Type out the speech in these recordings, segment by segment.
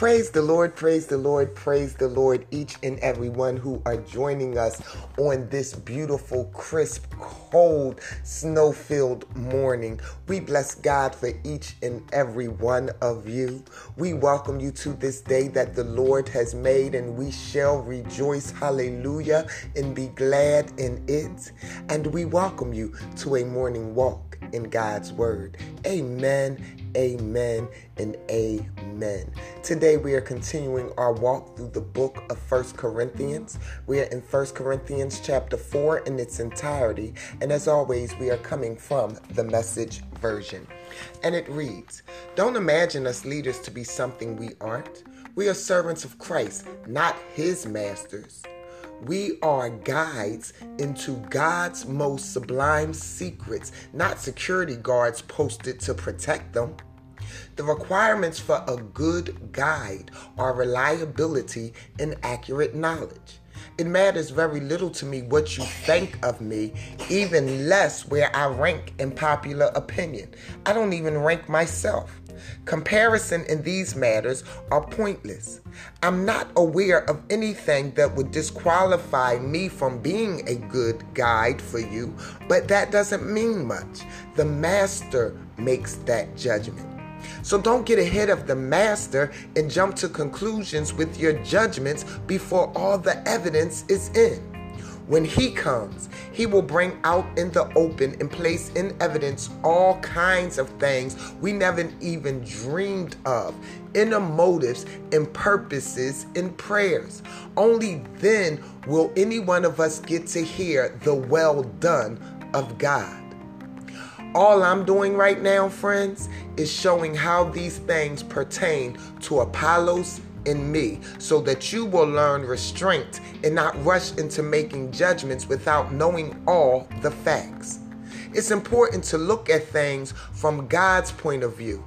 Praise the Lord, praise the Lord, praise the Lord, each and every one who are joining us on this beautiful, crisp, cold, snow filled morning. We bless God for each and every one of you. We welcome you to this day that the Lord has made, and we shall rejoice, hallelujah, and be glad in it. And we welcome you to a morning walk in God's Word. Amen, amen, and amen. Today we are continuing our walk through the book of First Corinthians. We are in First Corinthians chapter 4 in its entirety, and as always, we are coming from the message version. And it reads Don't imagine us leaders to be something we aren't. We are servants of Christ, not his masters. We are guides into God's most sublime secrets, not security guards posted to protect them. The requirements for a good guide are reliability and accurate knowledge. It matters very little to me what you think of me, even less where I rank in popular opinion. I don't even rank myself. Comparison in these matters are pointless. I'm not aware of anything that would disqualify me from being a good guide for you, but that doesn't mean much. The master makes that judgment. So don't get ahead of the master and jump to conclusions with your judgments before all the evidence is in. When he comes, he will bring out in the open and place in evidence all kinds of things we never even dreamed of, inner motives and purposes and prayers. Only then will any one of us get to hear the well done of God. All I'm doing right now, friends, is showing how these things pertain to Apollos in me so that you will learn restraint and not rush into making judgments without knowing all the facts. It's important to look at things from God's point of view.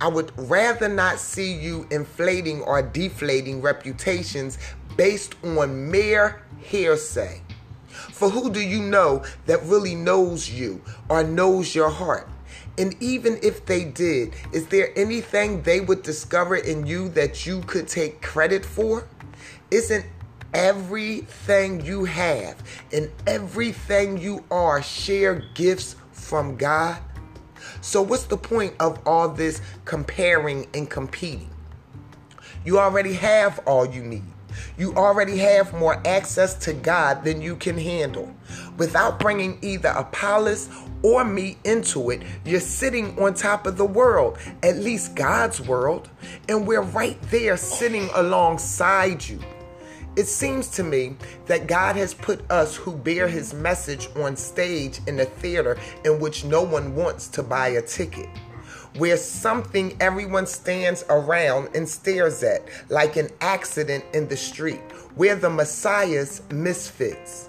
I would rather not see you inflating or deflating reputations based on mere hearsay. For who do you know that really knows you or knows your heart? And even if they did, is there anything they would discover in you that you could take credit for? Isn't everything you have and everything you are share gifts from God? So, what's the point of all this comparing and competing? You already have all you need. You already have more access to God than you can handle. Without bringing either Apollos or me into it, you're sitting on top of the world, at least God's world, and we're right there sitting alongside you. It seems to me that God has put us who bear his message on stage in a theater in which no one wants to buy a ticket where something everyone stands around and stares at, like an accident in the street, where the Messiah's misfits.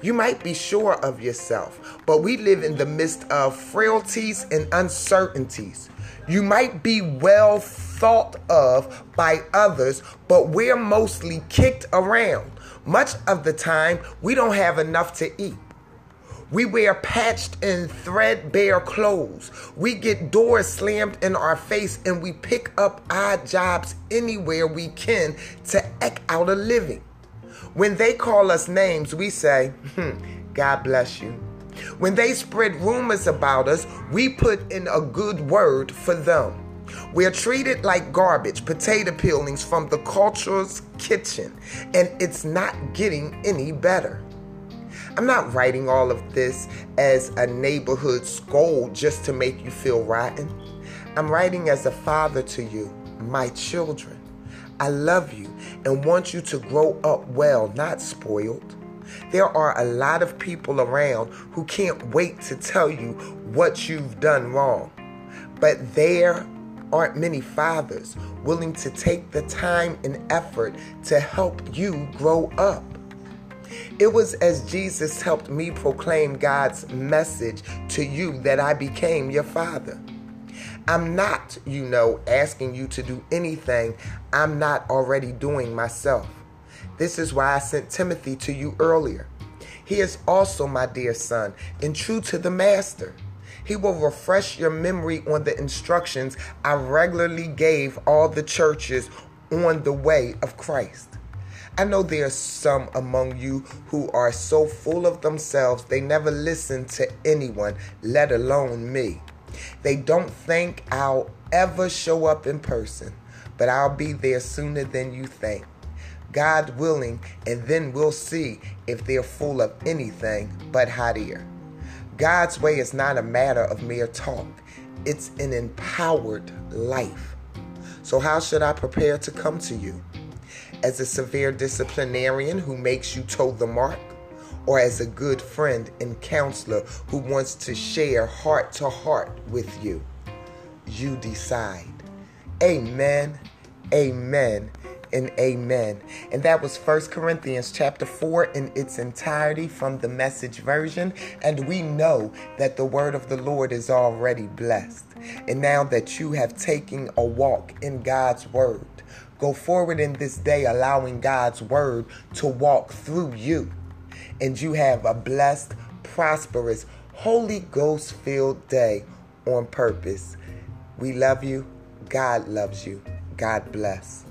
You might be sure of yourself, but we live in the midst of frailties and uncertainties. You might be well thought of by others, but we're mostly kicked around. Much of the time, we don't have enough to eat. We wear patched and threadbare clothes. We get doors slammed in our face and we pick up odd jobs anywhere we can to eke out a living. When they call us names, we say, hmm, God bless you. When they spread rumors about us, we put in a good word for them. We're treated like garbage, potato peelings from the culture's kitchen, and it's not getting any better. I'm not writing all of this as a neighborhood scold just to make you feel rotten. I'm writing as a father to you, my children. I love you and want you to grow up well, not spoiled. There are a lot of people around who can't wait to tell you what you've done wrong. But there aren't many fathers willing to take the time and effort to help you grow up. It was as Jesus helped me proclaim God's message to you that I became your father. I'm not, you know, asking you to do anything I'm not already doing myself. This is why I sent Timothy to you earlier. He is also my dear son and true to the master. He will refresh your memory on the instructions I regularly gave all the churches on the way of Christ. I know there are some among you who are so full of themselves they never listen to anyone, let alone me. They don't think I'll ever show up in person, but I'll be there sooner than you think. God willing, and then we'll see if they're full of anything but hot air. God's way is not a matter of mere talk, it's an empowered life. So, how should I prepare to come to you? As a severe disciplinarian who makes you toe the mark? Or as a good friend and counselor who wants to share heart to heart with you? You decide. Amen. Amen and amen. And that was First Corinthians chapter 4 in its entirety from the message version. And we know that the word of the Lord is already blessed. And now that you have taken a walk in God's word, go forward in this day allowing God's word to walk through you. And you have a blessed, prosperous, Holy Ghost filled day on purpose. We love you. God loves you. God bless.